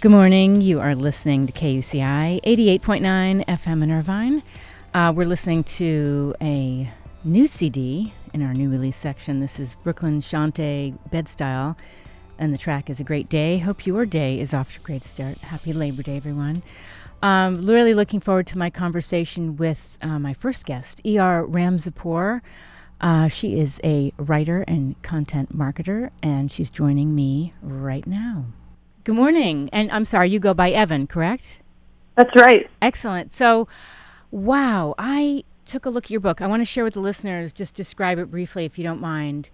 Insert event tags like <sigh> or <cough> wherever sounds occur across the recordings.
Good morning. You are listening to KUCI 88.9 FM in Irvine. Uh, we're listening to a new CD in our new release section. This is Brooklyn Shante Bedstyle, and the track is A Great Day. Hope your day is off to a great start. Happy Labor Day, everyone. Um, really looking forward to my conversation with uh, my first guest, E.R. Ramzipoor. Uh, she is a writer and content marketer, and she's joining me right now. Good morning. And I'm sorry, you go by Evan, correct? That's right. Excellent. So, wow, I took a look at your book. I want to share with the listeners, just describe it briefly if you don't mind.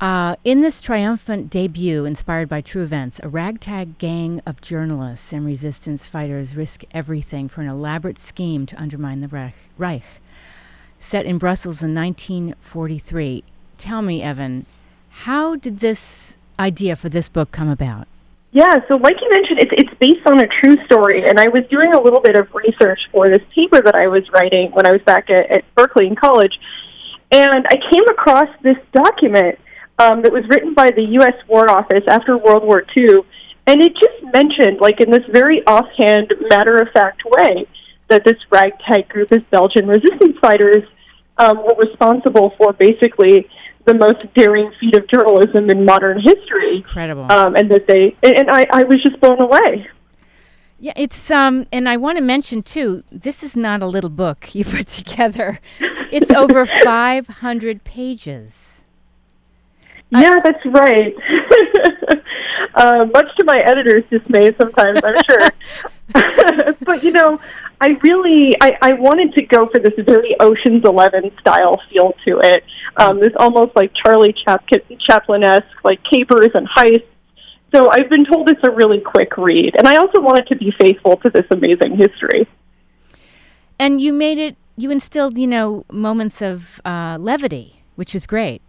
Uh, in this triumphant debut inspired by true events, a ragtag gang of journalists and resistance fighters risk everything for an elaborate scheme to undermine the Reich set in Brussels in 1943. Tell me, Evan, how did this idea for this book come about? Yeah, so like you mentioned, it's it's based on a true story, and I was doing a little bit of research for this paper that I was writing when I was back at, at Berkeley in college, and I came across this document um, that was written by the U.S. War Office after World War II, and it just mentioned, like in this very offhand, matter of fact way, that this ragtag group of Belgian resistance fighters um, were responsible for basically the most daring feat of journalism in modern history. Incredible. Um, and that they and I, I was just blown away. Yeah, it's um, and I want to mention too. This is not a little book you <laughs> put together. It's over <laughs> 500 pages. Yeah, that's right. <laughs> uh, much to my editor's dismay, sometimes I'm sure. but you know, I really I, I wanted to go for this very Ocean's Eleven style feel to it. Um, this almost like Charlie Chaplin esque, like capers and heists. So I've been told it's a really quick read, and I also wanted to be faithful to this amazing history. And you made it. You instilled, you know, moments of uh, levity, which was great.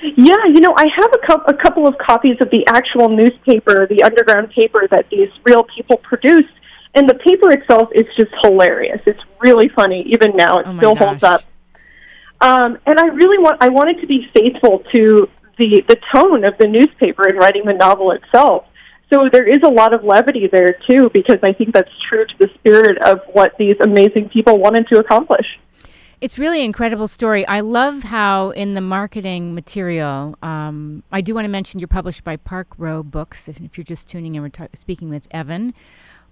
Yeah, you know, I have a, co- a couple of copies of the actual newspaper, the underground paper that these real people produced and the paper itself is just hilarious. It's really funny even now. It oh still gosh. holds up. Um, and I really want I wanted to be faithful to the the tone of the newspaper in writing the novel itself. So there is a lot of levity there too, because I think that's true to the spirit of what these amazing people wanted to accomplish. It's really an incredible story. I love how in the marketing material, um, I do want to mention you're published by Park Row Books. If, if you're just tuning in, we're ta- speaking with Evan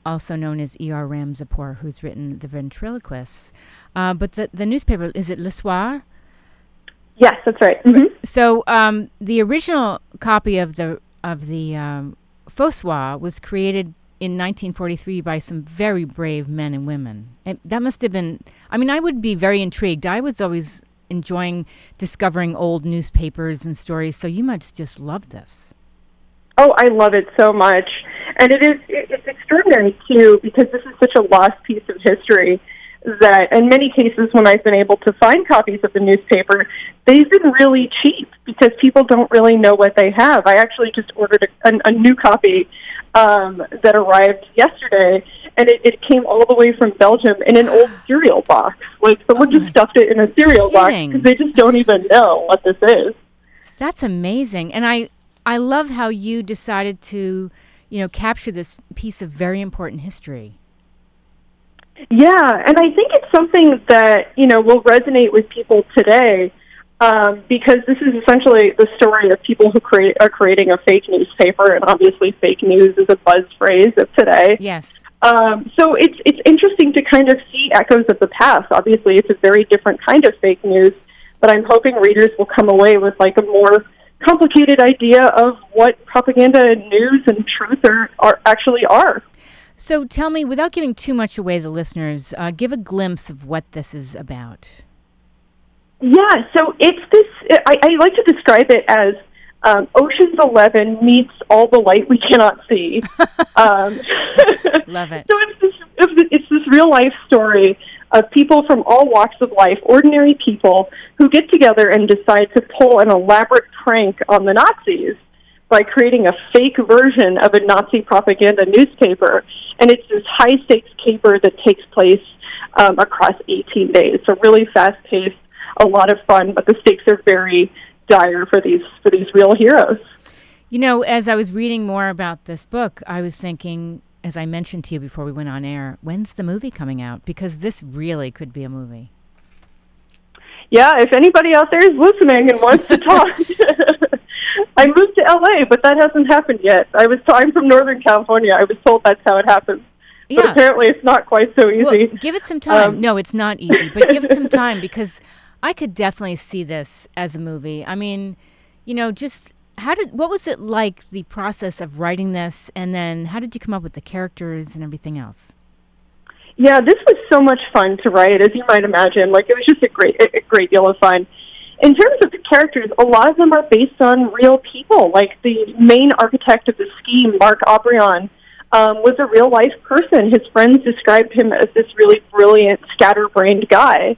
also known as E.R. Ramzipoor, who's written The Ventriloquists. Uh, but the, the newspaper, is it Le Soir? Yes, that's right. Mm-hmm. So um, the original copy of the of the um, Faux Soir was created in 1943 by some very brave men and women. And that must have been. I mean, I would be very intrigued. I was always enjoying discovering old newspapers and stories. So you must just love this. Oh, I love it so much, and it is it's extraordinary too because this is such a lost piece of history that in many cases when I've been able to find copies of the newspaper, they've been really cheap because people don't really know what they have. I actually just ordered a, a, a new copy um, that arrived yesterday, and it, it came all the way from Belgium in an old <gasps> cereal box. Like someone Oh just stuffed it in a cereal box because they just don't even know what this is. That's amazing. And I I love how you decided to, you know, capture this piece of very important history. Yeah, and I think it's something that you know will resonate with people today um, because this is essentially the story of people who create are creating a fake newspaper, and obviously, fake news is a buzz phrase of today. Yes. Um, so it's it's interesting to kind of see echoes of the past. Obviously, it's a very different kind of fake news, but I'm hoping readers will come away with like a more complicated idea of what propaganda and news and truth are, are actually are. So tell me, without giving too much away to the listeners, uh, give a glimpse of what this is about. Yeah, so it's this. I, I like to describe it as um, Ocean's Eleven meets all the light we cannot see. <laughs> um, <laughs> Love it. So it's this. It's this real life story of people from all walks of life, ordinary people, who get together and decide to pull an elaborate prank on the Nazis by creating a fake version of a Nazi propaganda newspaper. And it's this high stakes caper that takes place um, across 18 days. So really fast paced, a lot of fun, but the stakes are very dire for these for these real heroes. You know, as I was reading more about this book, I was thinking, as I mentioned to you before we went on air, when's the movie coming out? Because this really could be a movie. Yeah, if anybody out there is listening and wants to talk, <laughs> <laughs> I moved to LA, but that hasn't happened yet. I was I'm from Northern California. I was told that's how it happens. Yeah. But apparently it's not quite so easy. Well, give it some time. Um, no, it's not easy, but give it some <laughs> time because I could definitely see this as a movie. I mean, you know, just how did what was it like the process of writing this and then how did you come up with the characters and everything else? Yeah, this was so much fun to write, as you might imagine. Like it was just a great, a great deal of fun. In terms of the characters, a lot of them are based on real people. Like the main architect of the scheme, Marc Aubrion, um, was a real life person. His friends described him as this really brilliant, scatterbrained guy.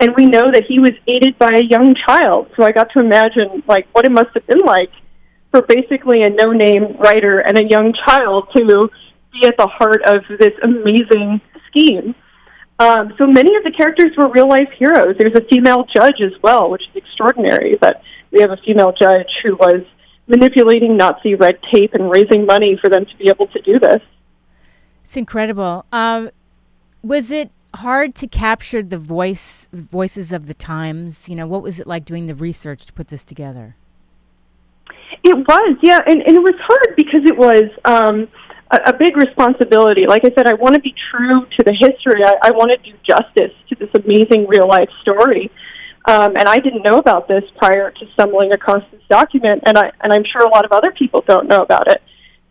And we know that he was aided by a young child. So I got to imagine like what it must have been like for basically a no name writer and a young child to be at the heart of this amazing scheme. Um, so many of the characters were real life heroes. There's a female judge as well, which is extraordinary that we have a female judge who was manipulating Nazi red tape and raising money for them to be able to do this. It's incredible. Um, was it hard to capture the voice voices of the times? You know, what was it like doing the research to put this together? It was, yeah, and, and it was hard because it was um, a, a big responsibility. Like I said, I want to be true to the history. I, I want to do justice to this amazing real life story. Um, and I didn't know about this prior to stumbling across this document, and I and I'm sure a lot of other people don't know about it.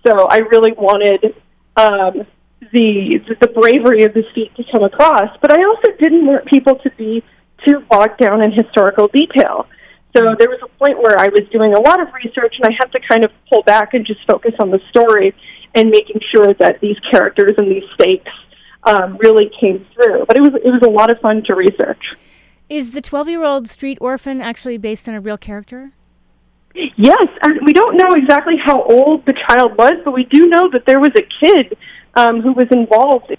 So I really wanted um, the the bravery of the feat to come across, but I also didn't want people to be too bogged down in historical detail. So there was a point where I was doing a lot of research, and I had to kind of pull back and just focus on the story and making sure that these characters and these stakes um, really came through. But it was it was a lot of fun to research. Is the 12 year old street orphan actually based on a real character? Yes, and we don't know exactly how old the child was, but we do know that there was a kid um, who was involved.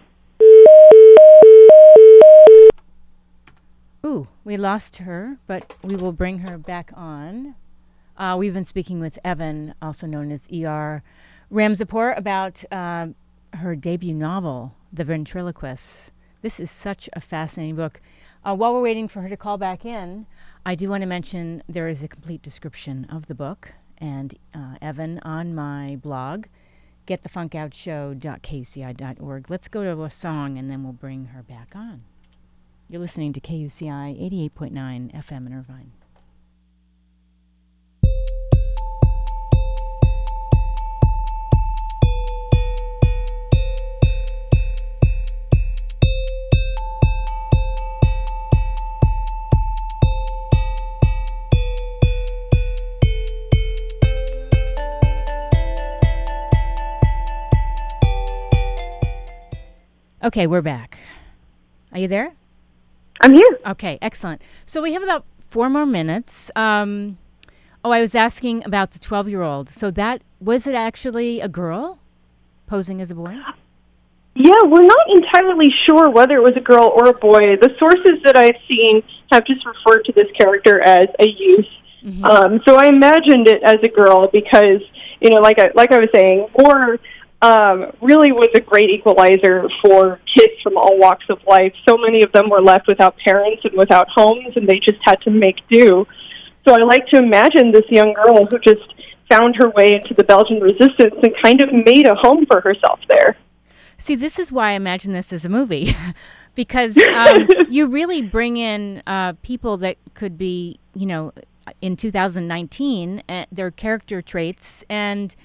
Ooh, we lost her, but we will bring her back on. Uh, we've been speaking with Evan, also known as E.R. Ramzipoor, about uh, her debut novel, The Ventriloquist. This is such a fascinating book. Uh, while we're waiting for her to call back in, I do want to mention there is a complete description of the book and uh, Evan on my blog, getthefunkoutshow.kuci.org. Let's go to a song and then we'll bring her back on. You're listening to KUCI 88.9 FM in Irvine. Okay, we're back. Are you there? I'm here. Okay, excellent. So we have about four more minutes. Um, oh, I was asking about the 12 year old. So that was it actually a girl posing as a boy? Yeah, we're not entirely sure whether it was a girl or a boy. The sources that I've seen have just referred to this character as a youth. Mm-hmm. Um, so I imagined it as a girl because, you know, like I, like I was saying, more um, really was a great equalizer for kids from all walks of life. So many of them were left without parents and without homes, and they just had to make do. So I like to imagine this young girl who just found her way into the Belgian resistance and kind of made a home for herself there. See, this is why I imagine this as a movie, <laughs> because um, <laughs> you really bring in uh, people that could be, you know, in 2019, uh, their character traits and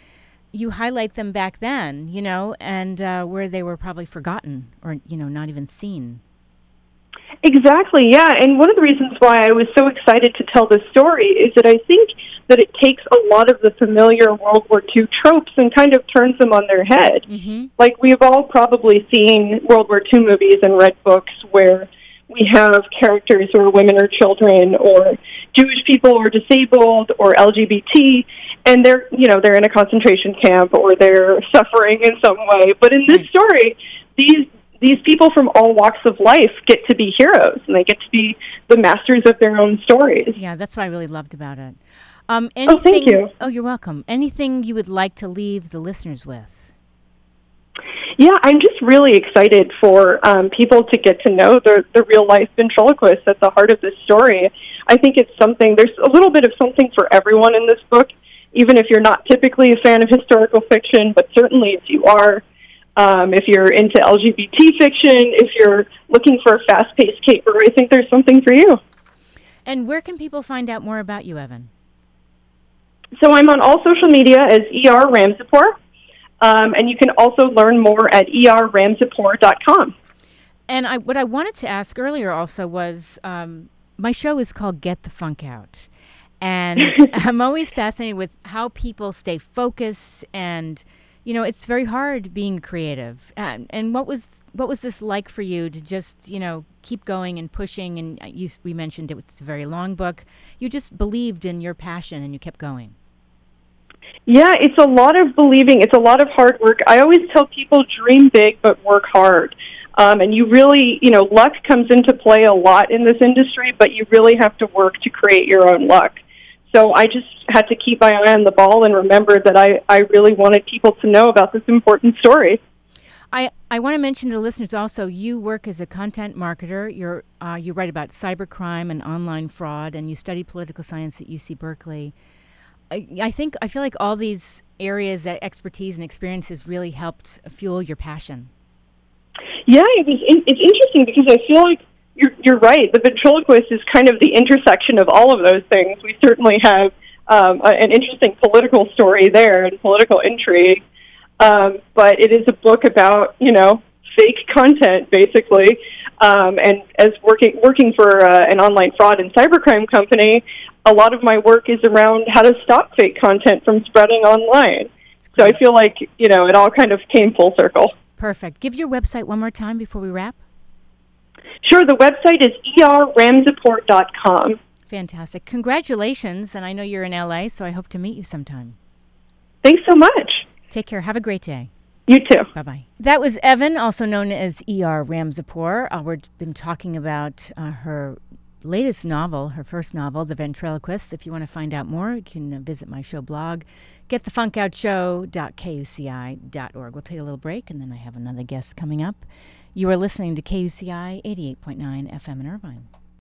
you highlight them back then, you know, and uh, where they were probably forgotten or, you know, not even seen. Exactly, yeah. And one of the reasons why I was so excited to tell this story is that I think that it takes a lot of the familiar World War II tropes and kind of turns them on their head. Mm-hmm. Like, we've all probably seen World War II movies and read books where we have characters who are women or children or Jewish people or disabled or LGBT and they're you know they're in a concentration camp or they're suffering in some way but in this story these these people from all walks of life get to be heroes and they get to be the masters of their own stories yeah that's what i really loved about it Um, anything, oh, thank you. Oh, you're welcome. Anything you would like to leave the listeners with? Yeah, I'm just really excited for um, people to get to know the, the real life ventriloquist at the heart of this story. I think it's something, there's a little bit of something for everyone in this book, even if you're not typically a fan of historical fiction, but certainly if you are, um, if you're into LGBT fiction, if you're looking for a fast paced caper, I think there's something for you. And where can people find out more about you, Evan? So I'm on all social media as ER Ramzipoor, um, and you can also learn more at erramzipoor.com. And I, what I wanted to ask earlier also was um, my show is called Get the Funk Out. And <laughs> I'm always fascinated with how people stay focused and you know it's very hard being creative and, and what was what was this like for you to just you know keep going and pushing and uh, you we mentioned it was a very long book you just believed in your passion and you kept going yeah it's a lot of believing it's a lot of hard work i always tell people dream big but work hard um, and you really you know luck comes into play a lot in this industry but you really have to work to create your own luck so I just had to keep my eye on the ball and remember that I, I really wanted people to know about this important story. I, I want to mention to listeners also you work as a content marketer. You're, uh, you write about cybercrime and online fraud, and you study political science at UC Berkeley. I, think I feel like all these areas, of expertise and experiences, really helped fuel your passion. Yeah, it was. it's interesting because I feel like you're, you're right. The ventriloquist is kind of the intersection of all of those things. We certainly have um, a, an interesting political story there and political intrigue, um, but it is a book about you know fake content basically. Um, and as working working for uh, an online fraud and cybercrime company, a lot of my work is around how to stop fake content from spreading online. So I feel like you know it all kind of came full circle. Perfect. Give your website one more time before we wrap. Sure, the website is erramzipoor.com. Fantastic. Congratulations, and I know you're in LA, so I hope to meet you sometime. Thanks so much. Take care. Have a great day. You too. Bye bye. That was Evan, also known as E.R. Ramzipoor. Uh, we've been talking about uh, her latest novel, her first novel, The Ventriloquist. If you want to find out more, you can uh, visit my show blog, getthefunkoutshow.kuci.org. We'll take a little break, and then I have another guest coming up. You are listening to KUCI 88.9 FM in Irvine.